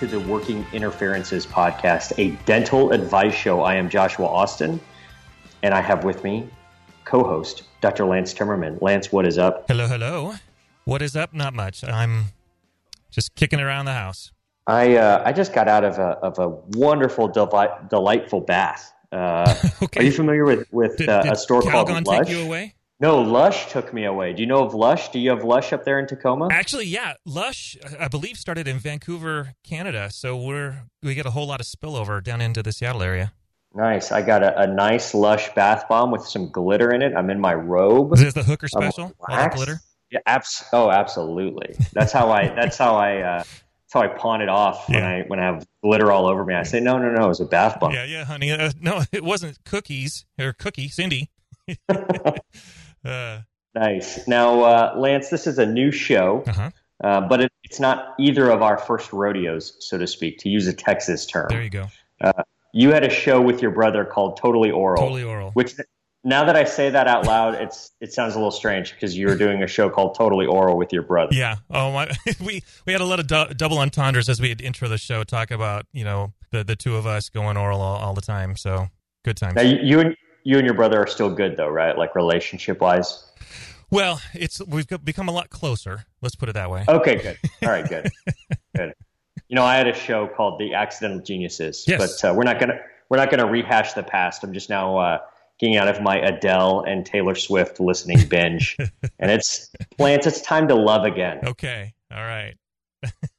to the Working Interferences podcast, a dental advice show. I am Joshua Austin, and I have with me co host Dr. Lance Timmerman. Lance, what is up? Hello, hello. What is up? Not much. I'm just kicking around the house. I, uh, I just got out of a, of a wonderful, deli- delightful bath. Uh, Okay. Are you familiar with, with Did, uh, did a store Calgon called Lush? take you away? No, Lush took me away. Do you know of Lush? Do you have Lush up there in Tacoma? Actually, yeah. Lush, I believe, started in Vancouver, Canada. So we're we get a whole lot of spillover down into the Seattle area. Nice. I got a, a nice Lush bath bomb with some glitter in it. I'm in my robe. Is this the hooker special? All that glitter? Yeah, abs- oh, absolutely. That's how I. That's how I. Uh, that's how I pawn it off when I when I have glitter all over me. I say, no, no, no, it was a bath bomb. Yeah, yeah, honey. Uh, no, it wasn't cookies or cookie, Cindy. uh Nice. Now, uh, Lance, this is a new show, uh-huh. uh, but it, it's not either of our first rodeos, so to speak, to use a Texas term. There you go. You had a show with your brother called Totally Oral, Totally oral. which now that I say that out loud, it's it sounds a little strange because you were doing a show called Totally Oral with your brother. Yeah. Oh my. We we had a lot of du- double entendres as we had intro the show. Talk about you know the the two of us going oral all, all the time. So good times. Now, you, you and you and your brother are still good though, right? Like relationship wise. Well, it's we've become a lot closer. Let's put it that way. Okay, good. All right, good, good. You know, I had a show called The Accidental Geniuses, Yes. but uh, we're not gonna we're not gonna rehash the past. I'm just now uh, getting out of my Adele and Taylor Swift listening binge, and it's Lance. It's time to love again. Okay. All right.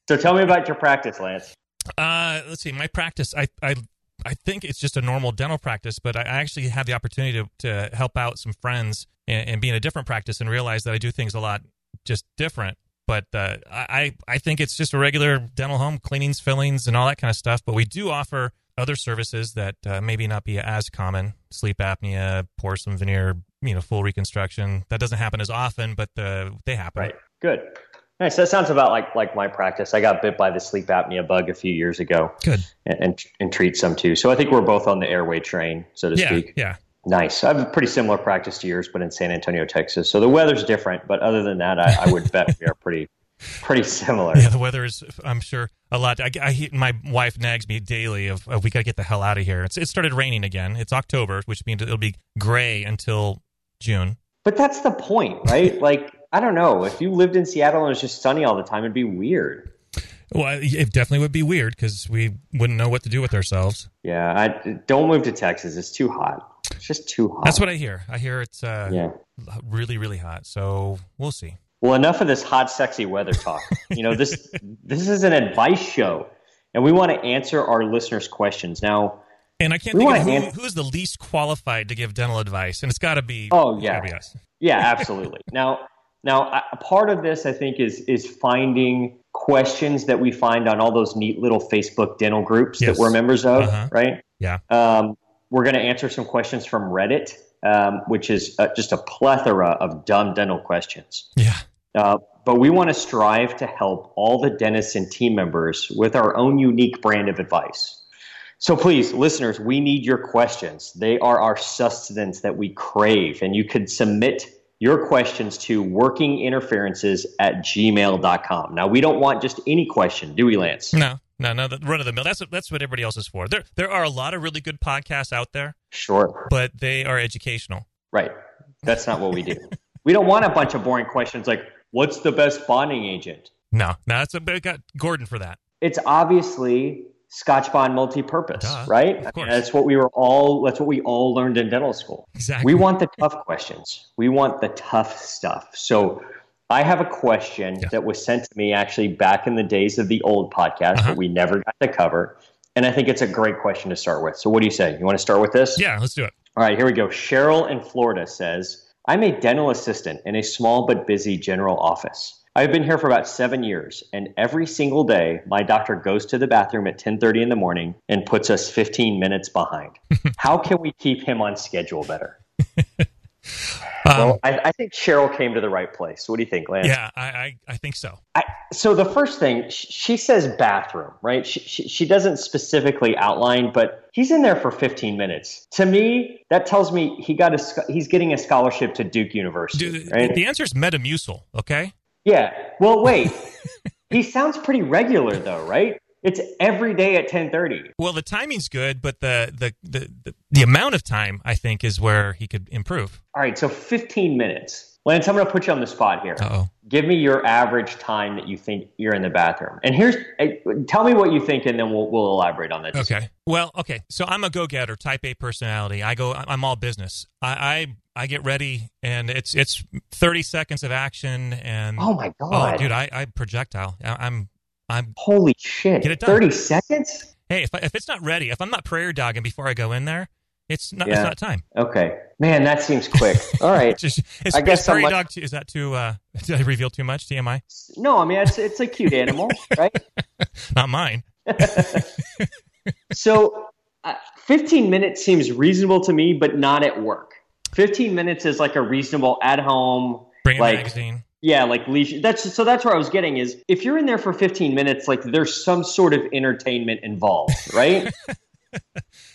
So tell me about your practice, Lance. Uh, let's see. My practice, I, I, I think it's just a normal dental practice, but I actually had the opportunity to, to help out some friends and, and be in a different practice and realize that I do things a lot just different. But uh, I, I think it's just a regular dental home, cleanings, fillings, and all that kind of stuff. But we do offer other services that uh, maybe not be as common: sleep apnea, porcelain veneer, you know, full reconstruction. That doesn't happen as often, but uh, they happen. Right. Good. Nice. That sounds about like like my practice. I got bit by the sleep apnea bug a few years ago, Good. and and, and treat some too. So I think we're both on the airway train, so to Yeah. speak. Yeah. Nice. I have a pretty similar practice to yours, but in San Antonio, Texas. So the weather's different, but other than that, I, I would bet we are pretty, pretty similar. Yeah, the weather is, I'm sure, a lot. I, I my wife nags me daily of, of we got to get the hell out of here. It's, it started raining again. It's October, which means it'll be gray until June. But that's the point, right? like, I don't know. If you lived in Seattle and it was just sunny all the time, it'd be weird. Well, it definitely would be weird because we wouldn't know what to do with ourselves. Yeah. I don't move to Texas. It's too hot. It's just too hot. That's what I hear. I hear it's uh, Yeah. really, really hot. So we'll see. Well, enough of this hot, sexy weather talk. You know, this this is an advice show, and we want to answer our listeners' questions. Now, And I can't think of who, an- who is the least qualified to give dental advice, and it's got to be. Oh, yeah. be us. Yeah, absolutely. now, now a- part of this, I think, is is finding questions that we find on all those neat little Facebook dental groups Yes. that we're members of, Uh-huh. right? Yeah. Um, we're going to answer some questions from Reddit, um, which is uh, just a plethora of dumb dental questions. Yeah. Uh, but we want to strive to help all the dentists and team members with our own unique brand of advice. So please, listeners, we need your questions. They are our sustenance that we crave. And you could submit your questions to workinginterferences at gmail.com. Now, we don't want just any question, do we, Lance? No, no, no. The run of the mill. That's what, that's what everybody else is for. There, there are a lot of really good podcasts out there, Sure. but they are educational. Right. That's not what we do. we don't want a bunch of boring questions like, what's the best bonding agent? No, no. That's a, got Gordon for that. it's obviously Scotchbond multi-purpose, Duh, right? of I mean, course. that's what we were all. That's what we all learned in dental school. Exactly. We want the tough questions. We want the tough stuff. So, I have a question Yeah. that was sent to me actually back in the days of the old podcast Uh-huh. that we never got to cover, and I think it's a great question to start with. So, what do you say? You want to start with this? Yeah, let's do it. All right, here we go. Cheryl in Florida says, I'm a dental assistant in a small but busy general office. I've been here for about seven years, and every single day, my doctor goes to the bathroom at 10:30 in the morning and puts us 15 minutes behind. How can we keep him on schedule better? well, um, I, I, think Cheryl came to the right place. What do you think, Lance? Yeah, I, I, I think so. I, so the first thing, she says bathroom, right? She, she, she, doesn't specifically outline, but he's in there for 15 minutes. To me, that tells me he got a, he's getting a scholarship to Duke University. Dude, right? The answer is Metamucil, okay? Yeah. Well, wait. he sounds pretty regular, though, right? It's every day at 10:30. Well, the timing's good, but the, the the, the the amount of time I think is where he could improve. All right, so 15 minutes. Lance, I'm going to put you on the spot here. oh Give me your average time that you think you're in the bathroom. And here's, eh, tell me what you think, and then we'll, we'll elaborate on that. Okay. Well, okay. So I'm a go-getter, type A personality. I go, I'm all business. I, I, I get ready, and it's it's 30 seconds of action, and oh my god, oh dude, I, I projectile. I, I'm I'm holy shit. Get it done. Thirty seconds. Hey, if if it's not ready, if I'm not prayer dogging before I go in there, it's not. Yeah. It's not time. Okay, man, that seems quick. All right. Just, I guess prairie dog. Is that too? Uh, did I reveal too much? TMI. No, I mean it's it's a cute animal, right? not mine. so, uh, 15 minutes seems reasonable to me, but not at work. 15 minutes is like a reasonable at home. Bring like, a magazine. Yeah, like leash. That's so. That's where I was getting is if you're in there for 15 minutes, like there's some sort of entertainment involved, right?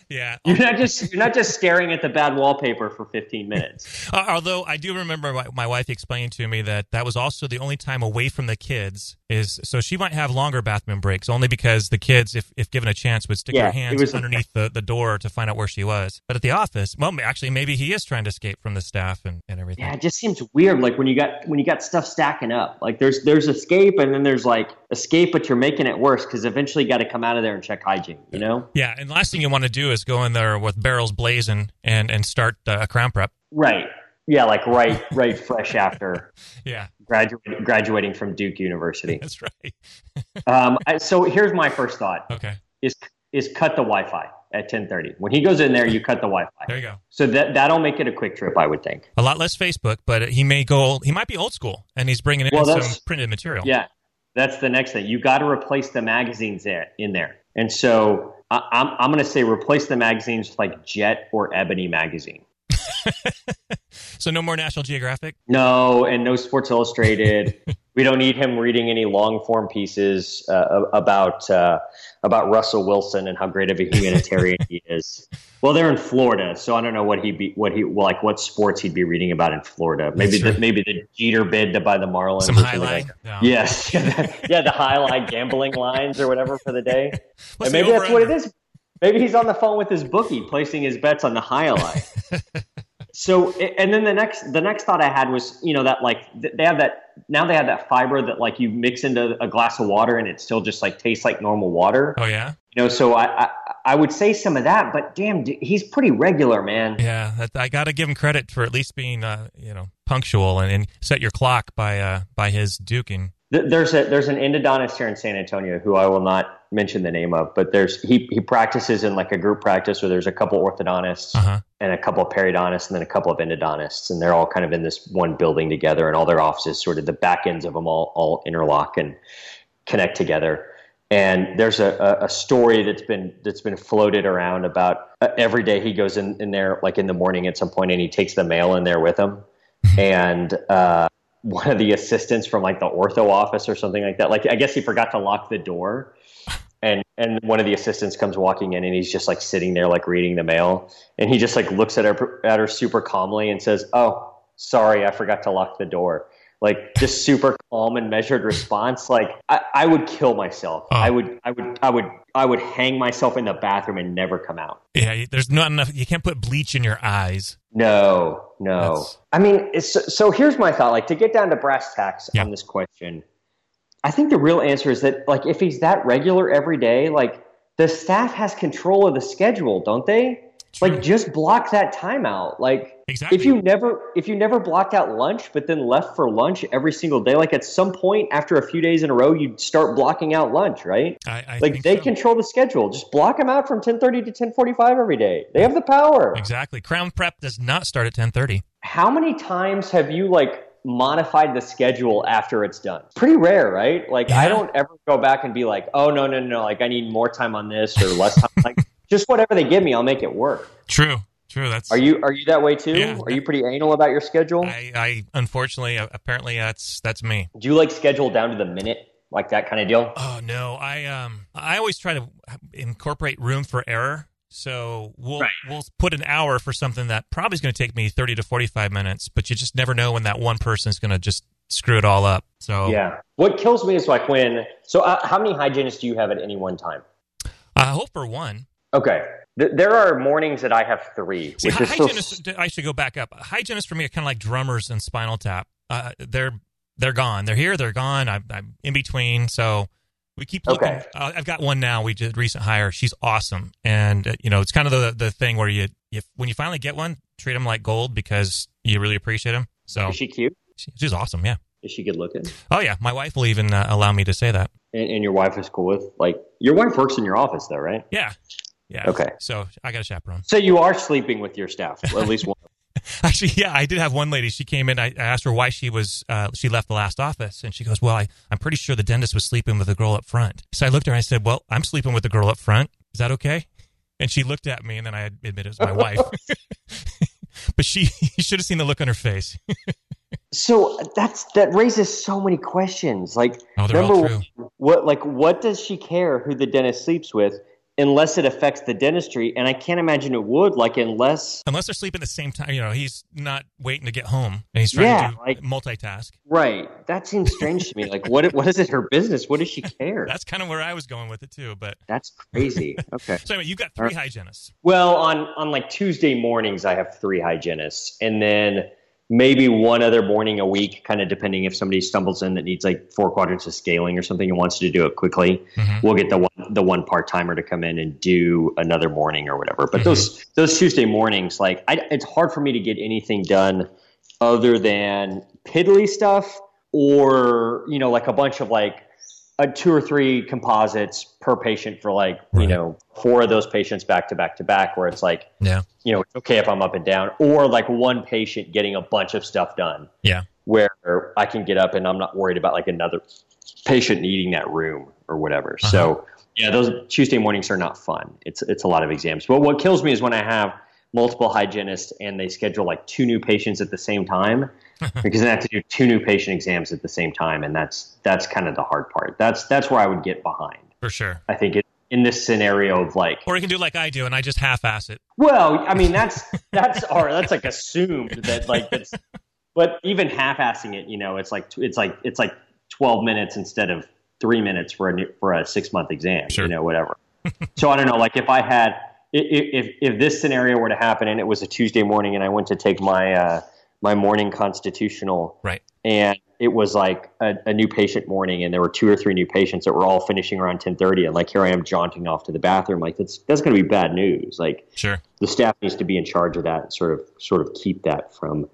yeah, you're not just you're not just staring at the bad wallpaper for 15 minutes. Uh, although I do remember my, my, wife explaining to me that that was also the only time away from the kids is so she might have longer bathroom breaks only because the kids, if if given a chance, would stick yeah, their hands was, underneath the, the door to find out where she was. But at the office, well, actually, maybe he is trying to escape from the staff and, and everything. Yeah, it just seems weird. Like when you got when you got stuff stacking up, like there's there's escape and then there's like escape, but you're making it worse because eventually you got to come out of there and check hygiene. You know? Yeah, and last thing you want to do is go in there with barrels blazing and and start uh, a crown prep. Right. Yeah, like right, right, fresh after. yeah. Graduating, graduating from Duke University. That's right. um, so here's my first thought. Okay. Is is cut the Wi-Fi at 10:30. When he goes in there, you cut the Wi-Fi. There you go. So that that'll make it a quick trip, I would think. A lot less Facebook, but he may go. He might be old school, and he's bringing in well, some printed material. Yeah, that's the next thing. You got to replace the magazines there in there, and so I, I'm I'm going to say replace the magazines with like Jet or Ebony magazine. so no more National Geographic. No, and no Sports Illustrated. we don't need him reading any long form pieces uh, about uh, about Russell Wilson and how great of a humanitarian he is. Well, they're in Florida, so I don't know what he be what he like what sports he'd be reading about in Florida. Maybe the, maybe the Jeter bid to buy the Marlins. Some highlight. Like no. Yes, yeah, the, highlight gambling lines or whatever for the day. and maybe that's what it is. Maybe he's on the phone with his bookie, placing his bets on the highlight. so and then the next the next thought i had was you know that like they have that now they have that fiber that like you mix into a glass of water and it still just like tastes like normal water. Oh yeah? You know so i i, I would say some of that but damn he's pretty regular man. Yeah i gotta give him credit for at least being uh you know punctual and, and set your clock by uh by his duking there's a there's an endodontist here in San Antonio who I will not mention the name of, but there's he he practices in like a group practice where there's a couple orthodontists uh-huh. and a couple of periodontists and then a couple of endodontists, and they're all kind of in this one building together, and all their offices sort of the back ends of them all all interlock and connect together. And there's a, a story that's been that's been floated around about uh, every day he goes in, in there like in the morning at some point and he takes the mail in there with him, and uh, one of the assistants from like the ortho office or something like that. Like I guess he forgot to lock the door. And and one of the assistants comes walking in and he's just like sitting there like reading the mail and he just like looks at her at her super calmly and says, "Oh, sorry, I forgot to lock the door." Like just super calm and measured response. Like I, I would kill myself. Oh. I would I would I would I would hang myself in the bathroom and never come out. Yeah, there's not enough. You can't put bleach in your eyes. No, no. That's... I mean, so here's my thought. Like to get down to brass tacks yeah. on this question, I think the real answer is that like if he's that regular every day, like the staff has control of the schedule, don't they? Like just block that time out. Like exactly. if you never if you never blocked out lunch but then left for lunch every single day, like at some point after a few days in a row, you'd start blocking out lunch, right? I, I like they so. control the schedule. Just block them out from ten thirty to ten forty five every day. They have the power. Exactly. Crown prep does not start at ten thirty. How many times have you like modified the schedule after it's done. Pretty rare, right? Like Yeah. I don't ever go back and be like, oh no no no, like I need more time on this or less time. like just whatever they give me, I'll make it work. True, true. That's Are you are you that way too? Yeah. Are you pretty anal about your schedule? I, I unfortunately, uh, apparently, that's that's me. Do you like schedule down to the minute, like that kind of deal? Oh no, I um, I always try to incorporate room for error. So we'll Right. we'll put an hour for something that probably is going to take me thirty to forty five minutes, but you just never know when that one person is going to just screw it all up. So Yeah. What kills me is like when. So uh, how many hygienists do you have at any one time? I hope for one. Okay. Th- there are mornings that I have three, See, which hy- is still hygienists. I should go back up. Hygienists for me are kind of like drummers in Spinal Tap. Uh, they're they're gone. They're here. They're gone. I'm, I'm in between. So we keep looking. Okay. Uh, I've got one now. We did recent hire. She's awesome, and uh, you know it's kind of the the thing where you if when you finally get one, treat them like gold because you really appreciate them. So Is she cute? she- she's awesome. Yeah. Is she good looking? Oh yeah. My wife will even uh, allow me to say that. And, and your wife is cool with like your wife works in your office though, right? Yeah. Yeah. Okay. So I got a chaperone. So you are sleeping with your staff, well, at least one. Actually, yeah, I did have one lady. She came in. I I asked her why she was uh, she left the last office, and she goes, "Well, I, I'm pretty sure the dentist was sleeping with the girl up front." So I looked at her and I said, "Well, I'm sleeping with the girl up front. Is that okay?" And she looked at me, and then I admitted it was my wife. but she you should have seen the look on her face. So that's that raises so many questions. Like, Oh, number one, what like what does she care who the dentist sleeps with, unless it affects the dentistry? And I can't imagine it would. Like, unless Unless they're sleeping at the same time, you know, he's not waiting to get home, and he's trying Yeah, to do like- multitask. right, that seems strange to me. Like, what what is it her business? What does she care? That's kind of where I was going with it too. But That's crazy. Okay. so anyway, you got three hygienists. Well, on on like Tuesday mornings, I have three hygienists, and then maybe one other morning a week, kind of depending if somebody stumbles in that needs like four quadrants of scaling or something and wants to do it quickly. Mhm. We'll get the one the one part timer to come in and do another morning or whatever. But those those Tuesday mornings, like I, it's hard for me to get anything done other than piddly stuff or you know like a bunch of like a two or three composites per patient for like you know four of those patients back to back to back where it's like Yeah. you know it's okay if i'm up and down or like one patient getting a bunch of stuff done Yeah. where i can get up and i'm not worried about like another patient needing that room or whatever Uh-huh. so yeah those tuesday mornings are not fun it's it's a lot of exams but what kills me is when i have multiple hygienists and they schedule like two new patients at the same time because they have to do two new patient exams at the same time, and that's that's kind of the hard part. That's that's where I would get behind. For sure. I think it, in this scenario of like, Or you can do like I do, and I just half-ass it. well, I mean that's that's or that's like assumed that like that's, but even half-assing it, you know, it's like it's like it's like twelve minutes instead of three minutes for a new, for a six month exam, Sure. you know, whatever. so I don't know, like if I had if if this scenario were to happen and it was a Tuesday morning and I went to take my uh, my morning constitutional Right. and it was like a, a new patient morning and there were two or three new patients that were all finishing around 10.30 and like here i am jaunting off to the bathroom like that's that's going to be bad news like Sure. the staff needs to be in charge of that and sort of sort of keep that from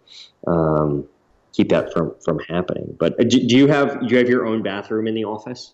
um, keep that from from happening but uh, do, do you have do you have your own bathroom in the office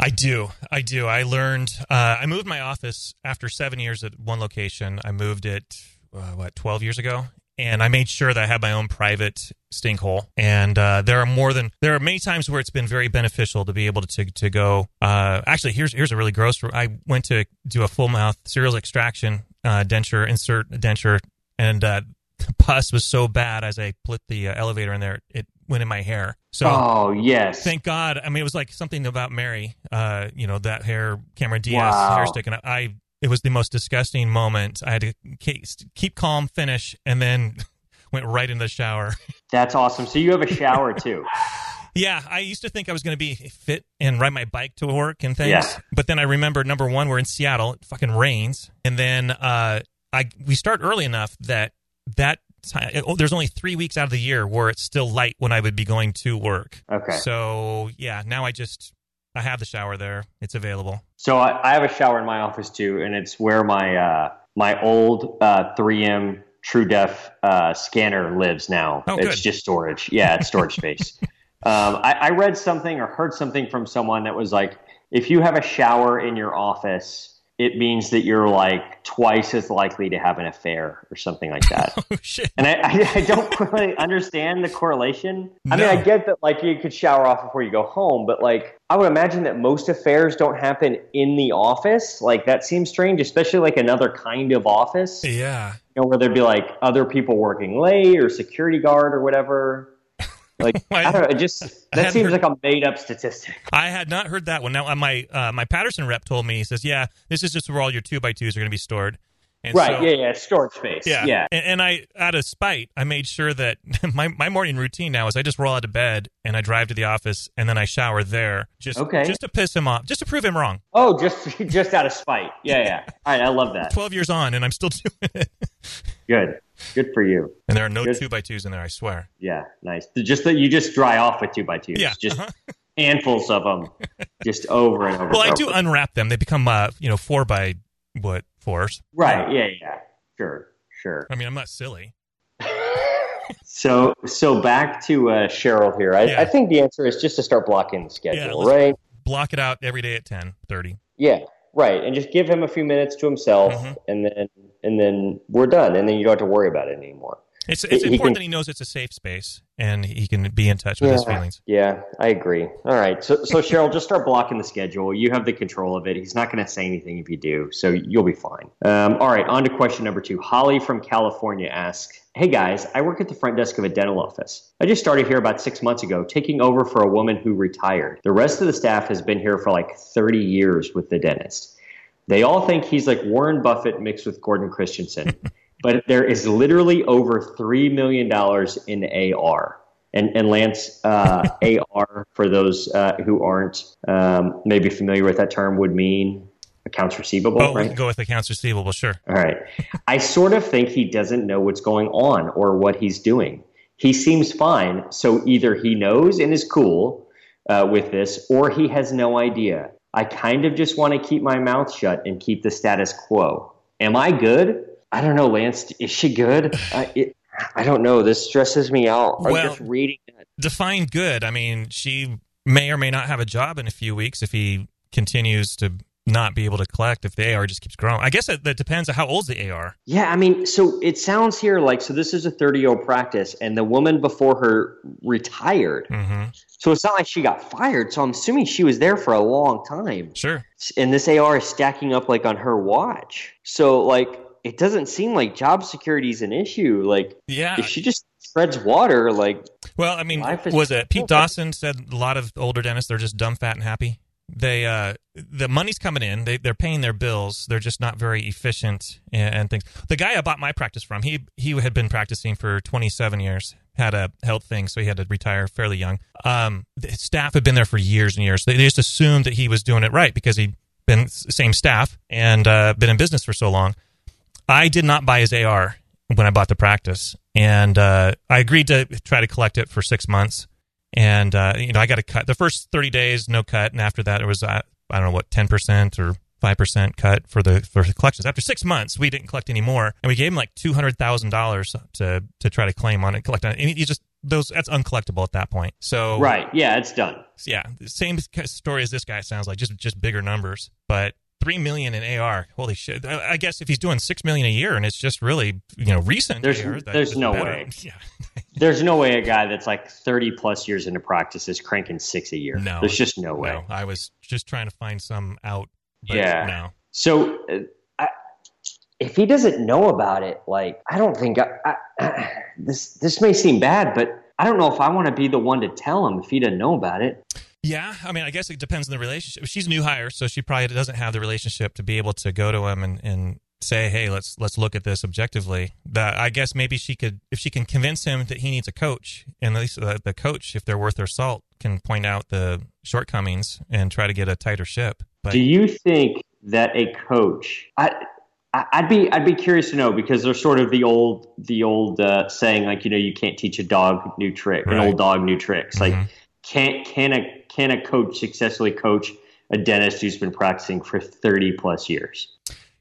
I do. I do. I learned. Uh, I moved my office after seven years at one location. I moved it uh, what twelve years ago, and I made sure that I had my own private stink hole. And uh, there are more than there are many times where it's been very beneficial to be able to to, to go. Uh, actually, here's here's a really gross. I went to do a full mouth serial extraction, uh, denture insert denture, and uh, the pus was so bad as I put the elevator in there, it went in my hair. So oh yes thank God. I mean, it was like something about Mary. Uh, you know that hair, Cameron Diaz Wow. hair sticking out. I. It was the most disgusting moment. I had to keep, keep calm, finish, and then went right into the shower. that's awesome so you have a shower too yeah, I used to think I was going to be fit and ride my bike to work and things. Yeah. But then I remember number one, we're in Seattle. It fucking rains, and then uh, I we start early enough that that time, oh, there's only three weeks out of the year where it's still light when I would be going to work. okay So yeah, now I just I have the shower there. It's available. So I, I have a shower in my office too, and it's where my uh, my old uh, 3M True Def uh, scanner lives now. Oh, it's good. just storage. Yeah, it's storage space. Um, I, I read something or heard something from someone that was like, if you have a shower in your office it means that you're like twice as likely to have an affair or something like that. oh shit! And I, I, I don't really understand the correlation. I mean, I get that like you could shower off before you go home, but like I would imagine that most affairs don't happen in the office. Like that seems strange, especially like another kind of office, you Yeah. know, where there'd be like other people working late or security guard or whatever. Like I- don't know, it just that seems heard- like a made up statistic. I had not heard that one. Now, uh, my uh, my Patterson rep told me he says, "Yeah, this is just where all your two by twos are going to be stored." And Right? so- yeah, yeah. Storage space. Yeah. yeah. And, and I, out of spite, I made sure that my, my morning routine now is I just roll out of bed and I drive to the office and then I shower there just, Okay. just to piss him off, just to prove him wrong. Oh, just just out of spite. Yeah, yeah. All right, I love that. 12 years on and I'm still doing it. Good, good for you. And there are no Good. two by twos in there, I swear. Yeah, nice. Just that you just dry off with two by twos. Yeah, just uh-huh. handfuls of them, just over and over. Well, and I do unwrap them. They become, uh, you know, four by what, fours. right. Yeah, yeah. Sure, sure. I mean, I'm not silly. So, so back to uh, Cheryl here. I, Yeah. I think the answer is just to start blocking the schedule, let's- right? Block it out every day at 10, 30. Yeah, right. And just give him a few minutes to himself, Mhm. and then and then we're done, and then you don't have to worry about it anymore. It's, it's he important can- that he knows it's a safe space and he can be in touch with his feelings. Yeah, I agree. All right. So, so Cheryl, just start blocking the schedule. You have the control of it. He's not going to say anything if you do, so you'll be fine. Um, all right. On to question number two. Holly from California asks, "Hey guys, I work at the front desk of a dental office. I just started here about six months ago, taking over for a woman who retired. The rest of the staff has been here for like 30 years with the dentist. They all think he's like Warren Buffett mixed with Gordon Christensen." But there is literally over three million dollars in AR. And, and Lance, uh, AR, for those uh, who aren't um, maybe familiar with that term, would mean accounts receivable, Oh, we right? can go with accounts receivable, sure. All right. I sort of think he doesn't know what's going on or what he's doing. He seems fine, so either he knows and is cool uh, with this, or he has no idea. I kind of just want to keep my mouth shut and keep the status quo. Am I good? I don't know, Lance. Is she good? Uh, it, I don't know. This stresses me out. I'm Well- just reading that. Define good. I mean, she may or may not have a job in a few weeks if he continues to not be able to collect if the AR just keeps growing. I guess that, that depends on how old's the AR. Yeah, I mean, so it sounds here like so. This is a 30 year old practice, and the woman before her retired. hmm So it's not like she got fired. So I'm assuming she was there for a long time. Sure. And this AR is stacking up like on her watch. So like it doesn't seem like job security is an issue. Like Yeah. if she just treads water, like Well, I mean, is- was it Pete Dawson said a lot of older dentists they're just dumb, fat, and happy. They uh, the money's coming in. They they're paying their bills. They're just not very efficient and, and things. The guy I bought my practice from, he he had been practicing for 27 years. Had a health thing, so he had to retire fairly young. Um, the staff had been there for years and years. They, they just assumed that he was doing it right because he'd been same staff and uh, been in business for so long. I did not buy his AR when I bought the practice, and uh, I agreed to try to collect it for six months. And uh, you know, I got to cut the first thirty days, no cut, and after that, it was uh, I don't know what ten percent or five percent cut for the for the collections. After six months, we didn't collect any more, and we gave him like two hundred thousand dollars to to try to claim on it, collect on it. And you just those that's uncollectible at that point. So right, yeah, it's done. yeah, same story as this guy. It sounds like just just bigger numbers, but three million in AR. Holy shit! I I guess if he's doing six million a year and it's just really you know recent, There's- AR, there's no better. way. Yeah, There's no way a guy that's like 30 plus years into practice is cranking six a year. No. There's just no way. no, I was just trying to find some out. But Yeah. no. So, uh, I, if he doesn't know about it, like I don't think I, I, this this may seem bad, but I don't know if I want to be the one to tell him if he doesn't know about it. Yeah, I mean, I guess it depends on the relationship. She's a new hire, so she probably doesn't have the relationship to be able to go to him and, and say, "Hey, let's let's look at this objectively." That I guess maybe she could, if she can convince him that he needs a coach, and at least the, the coach, if they're worth their salt, can point out the shortcomings and try to get a tighter ship. But Do you think that a coach? I, I'd be I'd be curious to know because there's sort of the old the old uh, saying like you know you can't teach a dog new trick an old dog new tricks like Mhm. Can can a can a coach successfully coach a dentist who's been practicing for 30 plus years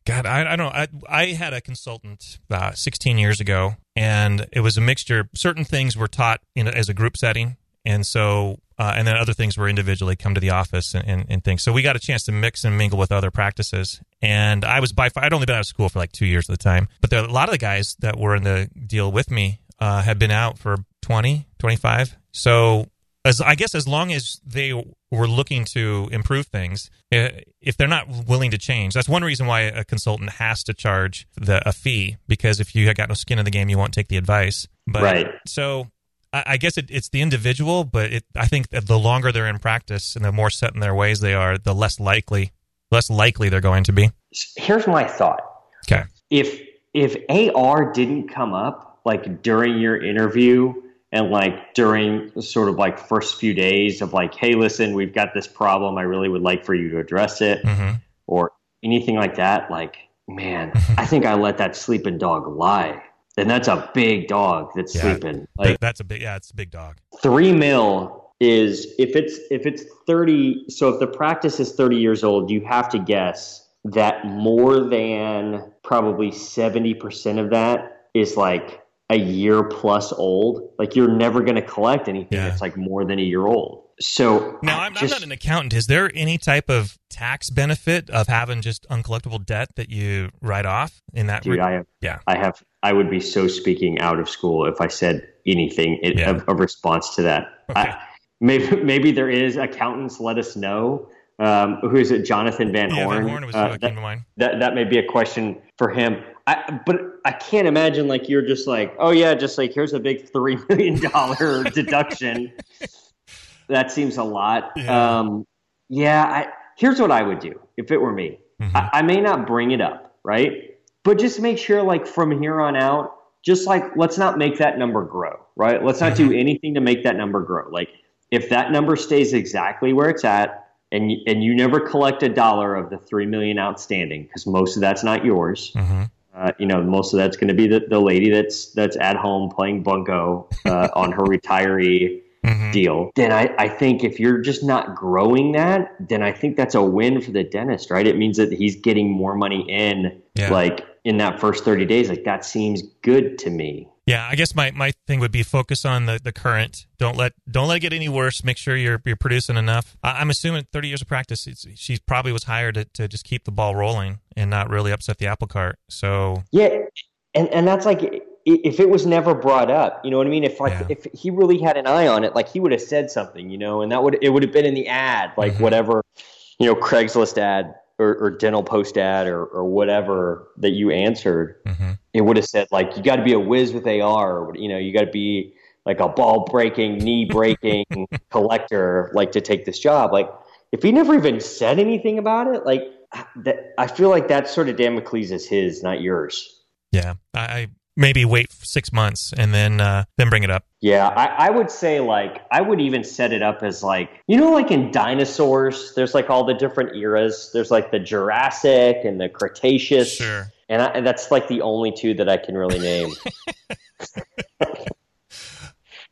God, I, I don't know. I, I had a consultant uh, 16 years ago, and it was a mixture. Certain things were taught in, as a group setting, and so uh, and then other things were individually come to the office and, and, and, things. So we got a chance to mix and mingle with other practices. And I was by far, I'd only been out of school for like two years at the time, but there, a lot of the guys that were in the deal with me uh, had been out for 20, 25. So as I guess as long as they were looking to improve things, eh, if they're not willing to change, that's one reason why a consultant has to charge the a fee because if you have got no skin in the game, you won't take the advice. But, right. So I guess it, it's the individual, but it, I think that the longer they're in practice and the more set in their ways they are, the less likely, less likely they're going to be. Here's my thought. Okay. If if AR didn't come up like during your interview and like during sort of like first few days of like, hey, listen, we've got this problem. I really would like for you to address it, mm-hmm. or anything like that. Like, man, I think I let that sleeping dog lie and that's a big dog that's yeah, sleeping. Like that's a big yeah, it's a big dog. Three mil is if it's if it's thirty. So if the practice is thirty years old, you have to guess that more than probably seventy percent of that is like a year plus old. Like you're never going to collect anything yeah. that's like more than a year old. So now I'm, just, I'm, not an accountant. Is there any type of tax benefit of having just uncollectible debt that you write off in that? Dude, re- I have. Yeah, I have. I would be so speaking out of school if I said anything in, yeah. of, of, response to that. Okay. I, maybe maybe there is accountants. Let us know. Um, who is it? Jonathan Van yeah, Horn. Van Horn was uh, that, that, that may be a question for him. I, but I can't imagine like you're just like, oh yeah, just like here's a big three million dollar deduction. That seems a lot. Yeah. Um, yeah I, here's what I would do if it were me. Mm-hmm. I, I may not bring it up, right? But just make sure, like from here on out, just like let's not make that number grow, right? Let's not mm-hmm. do anything to make that number grow. Like if that number stays exactly where it's at, and and you never collect a dollar of the three million outstanding because most of that's not yours. Mm-hmm. Uh, you know, most of that's going to be the, the lady that's that's at home playing bunco uh, on her retiree mm-hmm. deal. Then I, I think if you're just not growing that, then I think that's a win for the dentist, right? It means that he's getting more money in, yeah. like in that first thirty days. Like that seems good to me. Yeah, I guess my, my thing would be focus on the, the current. Don't let don't let it get any worse. Make sure you're you're producing enough. I, am assuming 30 years of practice. she probably was hired to, to just keep the ball rolling and not really upset the apple cart. So yeah, and and that's like if it was never brought up, you know what I mean? If like yeah. if he really had an eye on it, like he would have said something, you know, and that would it would have been in the ad, like mm-hmm. whatever, you know, Craigslist ad or, or DentalPost ad or, or whatever that you answered, mm-hmm. It would have said like you got to be a whiz with AR, or, you know, you got to be like a ball breaking, knee breaking collector, like to take this job. Like if he never even said anything about it, like that, I feel like that sort of Damocles is his, not yours. Yeah, I, I maybe wait six months and then uh, then bring it up. Yeah, I, I, would say like I would even set it up as like you know like in dinosaurs, there's like all the different eras. There's like the Jurassic and the Cretaceous. Sure. And, I, and that's like the only two that I can really name.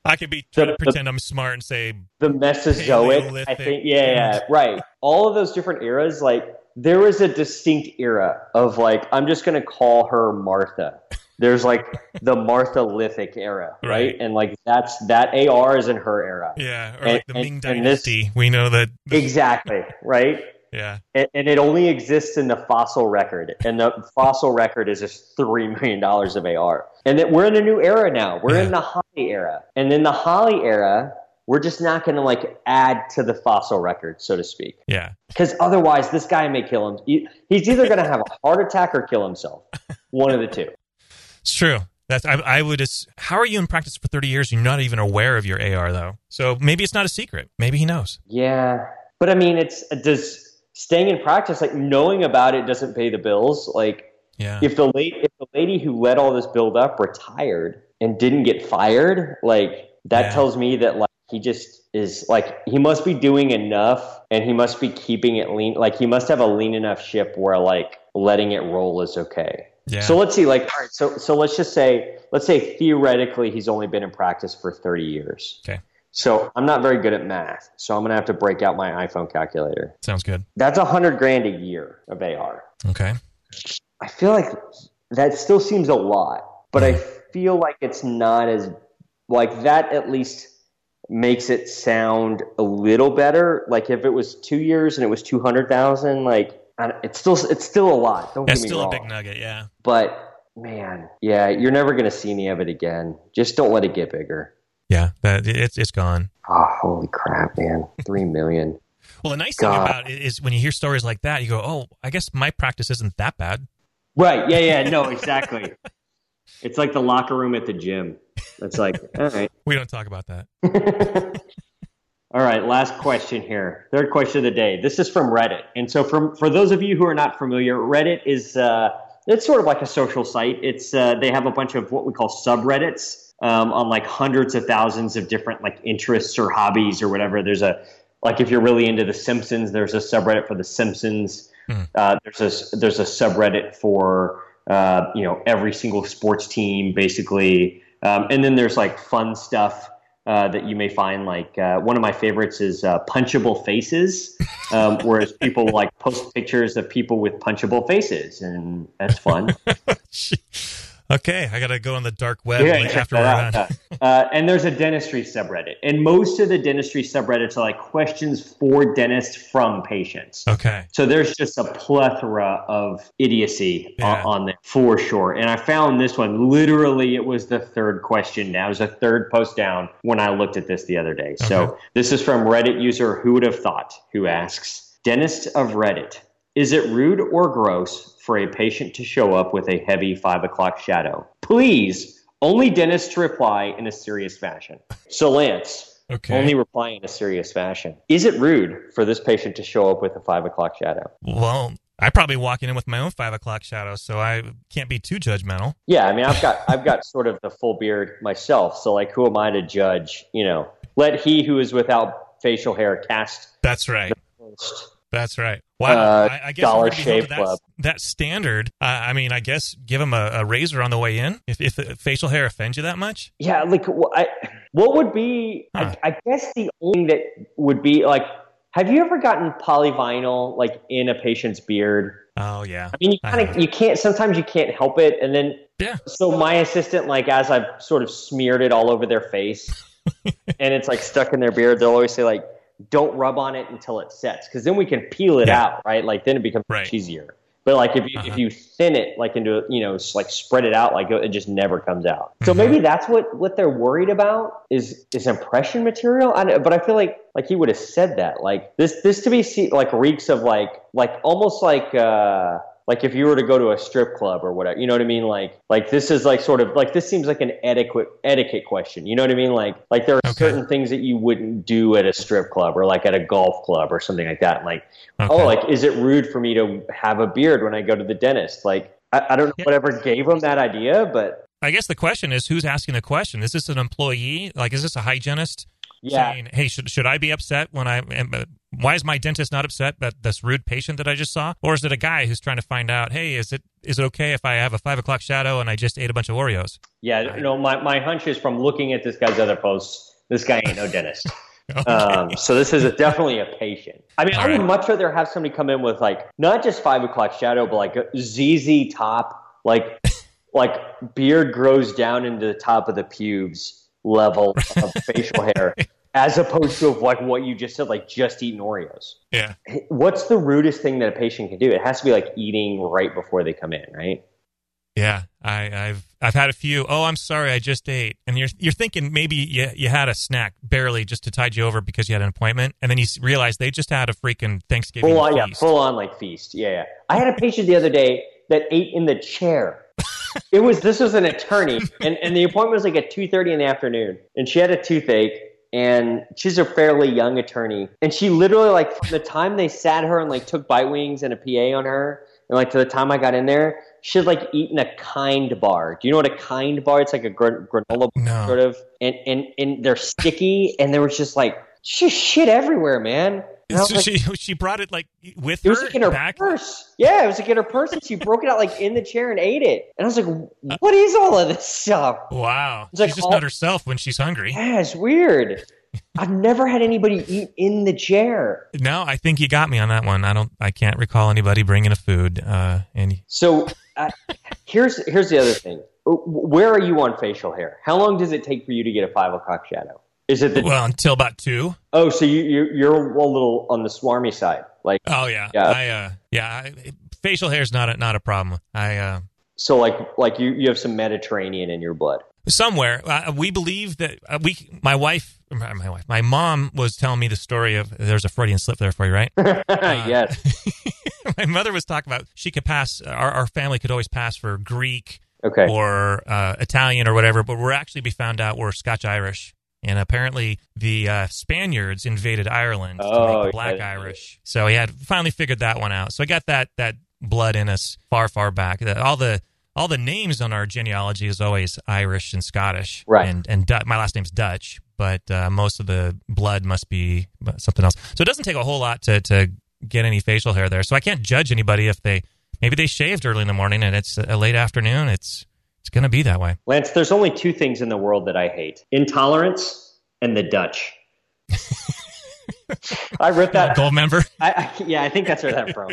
I could be trying the, to pretend the, I'm smart and say the Mesozoic. I think yeah, yeah, right. All of those different eras, like there was a distinct era of like I'm just gonna call her Martha there's like the Martha Lithic era, right? right? And like that's that AR is in her era. Yeah, or and, like the Ming Dynasty. This, we know that exactly, right? Yeah, and, and, it only exists in the fossil record, and the fossil record is just three million dollars of AR. And that we're in a new era now. We're yeah. in the Holly era, and in the Holly era, we're just not going to like add to the fossil record, so to speak. Yeah. Because otherwise, this guy may kill him. He's either going to have a heart attack or kill himself. One of the two. It's true. That's I, I would. How are you in practice for thirty years? You're not even aware of your AR though. So maybe it's not a secret. Maybe he knows. Yeah, but I mean, it's does staying in practice like knowing about it doesn't pay the bills. Like, yeah. if the lady if the lady who let all this build up retired and didn't get fired, like that yeah. tells me that like he just is like he must be doing enough and he must be keeping it lean. Like he must have a lean enough ship where like letting it roll is okay. Yeah. So let's see, like, all right, so so let's just say, let's say theoretically he's only been in practice for 30 years. Okay. So I'm not very good at math, so I'm gonna have to break out my iPhone calculator. Sounds good. That's a hundred grand a year of AR. Okay. I feel like that still seems a lot, but I feel like it's not as like that. At least makes it sound a little better. Like if it was two years and it was two hundred thousand, like it's still it's still a lot. Don't That's get me still wrong. a big nugget, yeah. But man, yeah, you're never gonna see any of it again. Just don't let it get bigger. Yeah, that it's it's gone. Oh, holy crap, man! Three million. Well, the nice thing about it is when you hear stories like that, you go, "Oh, I guess my practice isn't that bad." Right? Yeah, yeah. No, exactly. it's like the locker room at the gym. It's like, all right. We don't talk about that. All right, last question here. Third question of the day. This is from Reddit. And so from for those of you who are not familiar, Reddit is uh, it's sort of like a social site. It's uh, they have a bunch of what we call subreddits um, on like hundreds of thousands of different like interests or hobbies or whatever. There's a like if you're really into The Simpsons, there's a subreddit for The Simpsons. Uh, there's a there's a subreddit for uh, you know every single sports team basically, um, and then there's like fun stuff uh, that you may find. Like uh, one of my favorites is uh, punchable faces, um, whereas people like post pictures of people with punchable faces, and that's fun. okay, I got to go on the dark web Yeah, like, check after out. Uh, and there's a dentistry subreddit, and most of the dentistry subreddits are like questions for dentists from patients. Okay. So there's just a plethora of idiocy Yeah. on, on there for sure. And I found this one literally it was the third question now. It was a third post down when I looked at this the other day. So this is from Reddit user who would have thought who asks, Dentist of Reddit, is it rude or gross for a patient to show up with a heavy five o'clock shadow? Please, only dentists to reply in a serious fashion. So Lance, Okay. only reply in a serious fashion. Is it rude for this patient to show up with a five o'clock shadow? Well, I probably walking in with my own five o'clock shadow, so I can't be too judgmental. Yeah, I mean, I've got I've got sort of the full beard myself, so like, who am I to judge? You know, let he who is without facial hair cast That's right. first. That's right. Wow. Uh, I, I guess Dollar we're gonna be held to Shave that, Club. that standard. Uh, I mean, I guess give them a, a razor on the way in if, if facial hair offends you that much. Yeah, like I, what would be? Huh. I, I guess the only thing that would be like, have you ever gotten polyvinyl like in a patient's beard? Oh yeah. I mean, you kind of you can't. Sometimes you can't help it, and then Yeah. So my assistant, like as I've sort of smeared it all over their face, and it's like stuck in their beard, they'll always say like, "Don't rub on it until it sets," because then we can peel it Yeah. out, right? Like then it becomes Right. cheesier. But like if you Uh-huh. if you thin it like into you know like spread it out like it just never comes out. So Mhm. maybe that's what what they're worried about is is impression material. I, but I feel like like he would have said that like this this to be see, like reeks of like like almost like uh like if you were to go to a strip club or whatever, you know what I mean? Like, like this is like sort of like this seems like an etiquette etiquette question. You know what I mean? Like, like there are Okay. certain things that you wouldn't do at a strip club or like at a golf club or something like that. Like, oh, Okay. oh, like is it rude for me to have a beard when I go to the dentist? Like, I, I don't know Yeah. whatever gave him that idea, but I guess the question is who's asking the question? Is this an employee? Like, is this a hygienist yeah, saying, "Hey, should should I be upset when I am?" Why is my dentist not upset at this rude patient that I just saw? Or is it a guy who's trying to find out, "Hey, is it is it okay if I have a five o'clock shadow and I just ate a bunch of Oreos?" yeah. No, my my hunch is from looking at this guy's other posts. This guy ain't no dentist. Okay. Um, so this is a, definitely a patient. I mean, All I would right. much rather have somebody come in with like not just five o'clock shadow, but like a ZZ top, like like beard grows down into the top of the pubes level of facial hair, as opposed to like what you just said, like just eating Oreos. yeah. What's the rudest thing that a patient can do? It has to be like eating right before they come in, right? Yeah, I, I've I've had a few. Oh, I'm sorry, I just ate, and you're you're thinking maybe you you had a snack barely just to tide you over because you had an appointment, and then you realize they just had a freaking Thanksgiving Full on, yeah, full on like feast. Yeah, yeah. I had a patient the other day that ate in the chair. it was this was an attorney, and, and the appointment was like at two thirty in the afternoon, and she had a toothache, and she's a fairly young attorney, and she literally like from the time they sat her and like took bite wings and a PA on her, and like to the time I got in there, she had like eaten a kind bar. Do you know what a kind bar? It's like a gr- granola bar, No. sort of, and and and they're sticky, and there was just like just shit everywhere, man. And So like, she she brought it like with it was her like in her back. purse. Yeah, it was like in her purse, and she broke it out like in the chair and ate it. And I was like, "What is all of this stuff?" Wow, It's like she's just all- not herself when she's hungry. Yeah, it's weird. I've never had anybody eat in the chair. No, I think you got me on that one. I don't. I can't recall anybody bringing a food. Uh, and So uh, here's here's the other thing. Where are you on facial hair? How long does it take for you to get a five o'clock shadow? Is it the? Well, until about two. Oh, so you, you you're a little on the swarmy side, like. Oh yeah, Yeah. I uh, yeah. I, facial hair is not a, not a problem. I uh, So like like you you have some Mediterranean in your blood. somewhere uh, we believe that uh, we my wife my my wife my mom was telling me the story of there's a Freudian slip there for you right yes. my mother was talking about she could pass our, our family could always pass for Greek Okay. or uh, Italian or whatever but we're actually we found out we're Scotch Irish and apparently the uh, Spaniards invaded Ireland to Oh, make the Black yeah. Irish. So he had finally figured that one out. So I got that that blood in us far far back. All the all the names on our genealogy is always Irish and Scottish. Right. and and Du- my last name's Dutch but uh, most of the blood must be something else. So it doesn't take a whole lot to to get any facial hair there. So I can't judge anybody if they maybe they shaved early in the morning and it's a late afternoon. It's it's going to be that way Lance, there's only two things in the world that I hate: intolerance and the Dutch. I wrote that. Goldmember I, I, yeah, I think that's where that's from.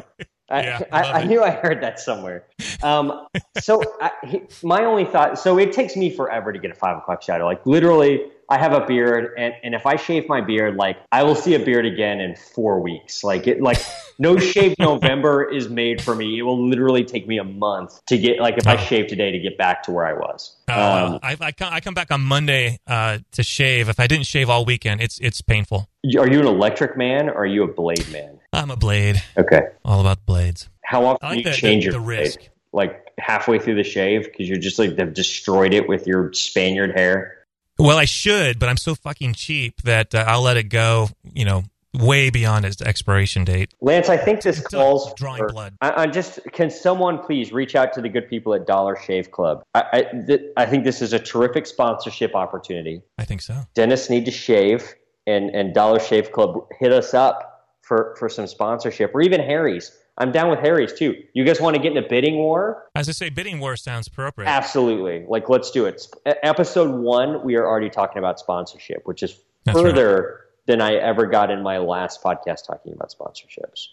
I, Yeah, I, I knew I heard that somewhere. Um, so I, he, my only thought, so it takes me forever to get a five o'clock shadow. Like literally, I have a beard, and, and if I shave my beard, like I will see a beard again in four weeks. Like it, like no shave November is made for me. It will literally take me a month to get like if I Oh. shave today to get back to where I was. Oh, Um, I, I, come, I come back on Monday uh, to shave. If I didn't shave all weekend, it's it's painful. are you an electric man or are you a blade man? I'm a blade, Okay. all about blades. How often I do like you the, change the, your the blade? risk. Like halfway through the shave because you're just like they've destroyed it with your Spaniard hair. Well, I should, but I'm so fucking cheap that uh, I'll let it go. You know, way beyond its expiration date. Lance, I think this calls drawing for. blood. I, I just can someone please reach out to the good people at Dollar Shave Club. I I, th- I think this is a terrific sponsorship opportunity. I think so. Dentists need to shave, and and Dollar Shave Club hit us up for for some sponsorship, or even Harry's. I'm down with Harry's too. You guys want to get in a bidding war? As I say, bidding war sounds appropriate. Absolutely. Like, let's do it. Episode one, we are already talking about sponsorship, which is That's right. further than I ever got in my last podcast talking about sponsorships.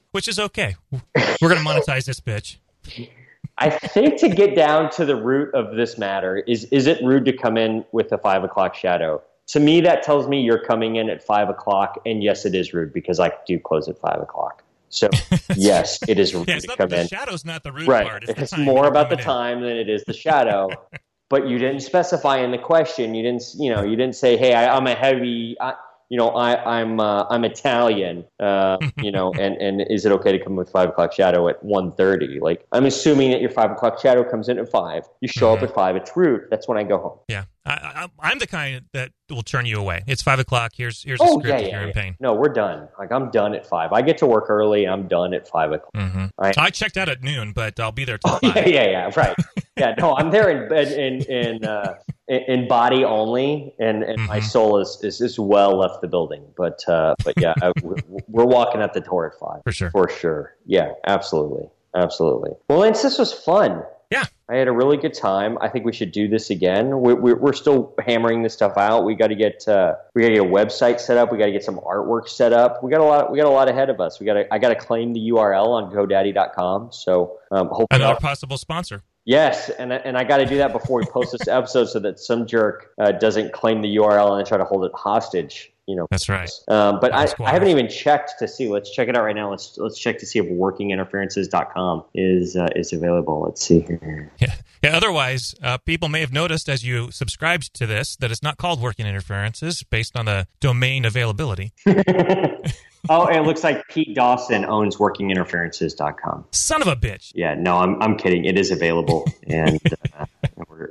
which is okay. We're gonna monetize this bitch. I think to get down to the root of this matter is is it rude to come in with a five o'clock shadow? To me, that tells me you're coming in at five o'clock, and yes, it is rude because I do close at five o'clock. So yes, it is rude Yeah, it's to not come the in. shadow's not the rude Right, part. it's, the time more about the coming in. time than it is the shadow. but you didn't specify in the question. You didn't, you know, you didn't say, "Hey, I, I'm a heavy." I, you know, I, I'm uh, I'm Italian, uh, you know, and, and is it okay to come with five o'clock shadow at 1.30? Like, I'm assuming that your five o'clock shadow comes in at five. You show Mm-hmm. up at five. It's rude. That's when I go home. Yeah, I, I, I'm the kind that will turn you away. It's five o'clock. Here's here's a Oh script yeah, yeah, you're in yeah. pain. No, we're done. Like I'm done at five. I get to work early. I'm done at five o'clock. hmm I- I checked out at noon, but I'll be there till Oh, five. yeah, yeah, yeah, right. Yeah, no, I'm there in in in uh, in, body only, and, and my Mhm. soul is, is is well left the building. But uh, but yeah, I, we're, we're walking at the door at five For sure. for sure. Yeah, absolutely, absolutely. Well, Lance, this was fun. Yeah. I had a really good time. I think we should do this again. We're, we're, we're still hammering this stuff out. We got to get uh, we got to get a website set up. We got to get some artwork set up. We got a lot. We got a lot ahead of us. We got to. I got to claim the URL on GoDaddy.com. So um, hopefully, Another possible sponsor. Yes, and and I got to do that before we post this episode, so that some jerk uh, doesn't claim the URL and try to hold it hostage. You know. That's right. Um, but I, Squatters. I haven't even checked to see. Let's check it out right now. Let's let's check to see if workinginterferences.com is uh, is available. Let's see here. Yeah. Yeah. Otherwise, uh, people may have noticed as you subscribed to this that it's not called working interferences based on the domain availability. oh, it looks like Pete Dawson owns workinginterferences.com. Son of a bitch. Yeah, no, I'm I'm kidding. It is available, and uh,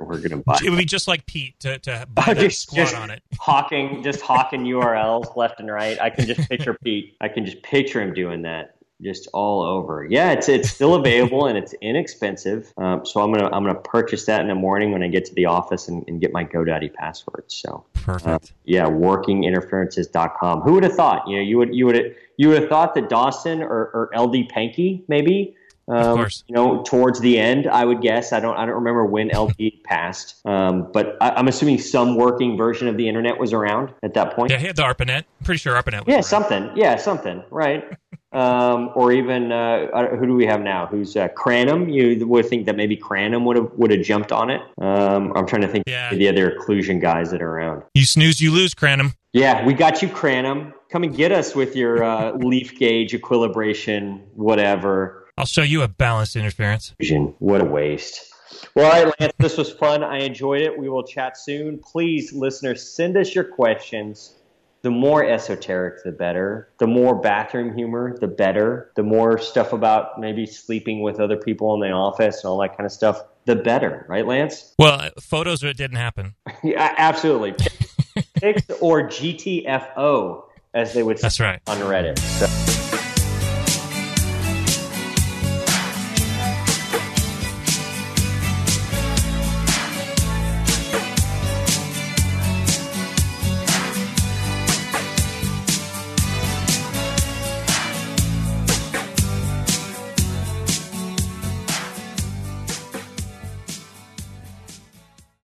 we're we're gonna buy. It would be just like Pete to, to buy just- squat just- on it. hawking just hawking URLs left and right. I can just picture Pete. I can just picture him doing that just all over. Yeah, it's it's still available and it's inexpensive. Um, so I'm gonna I'm gonna purchase that in the morning when I get to the office and, and get my GoDaddy password. So Perfect. yeah, workinginterferences.com. Who would have thought? You know, you would you would you would have thought that Dawson or, or LD Pankey maybe. Um, course. You know, towards the end, I would guess. I don't. I don't remember when LD passed, um, but I, I'm assuming some working version of the internet was around at that point. Yeah, he had the ARPANET. I'm pretty sure ARPANET was Yeah, around. something. Yeah, something. Right. um, or even uh, who do we have now? Who's uh, Cranham? You would think that maybe Cranham would have would have jumped on it. Um, I'm trying to think Yeah. of the other occlusion guys that are around. You snooze, you lose, Cranham. Yeah, we got you, Cranham. Come and get us with your uh, leaf gauge equilibration, whatever. I'll show you a balanced interference. What a waste. Well, all right, Lance, this was fun. I enjoyed it. We will chat soon. Please, listeners, send us your questions. The more esoteric, the better. The more bathroom humor, the better. The more stuff about maybe sleeping with other people in the office and all that kind of stuff, the better. Right, Lance? Well, photos it didn't happen. Yeah, absolutely. Pics or GTFO, as they would say That's right. on Reddit. So.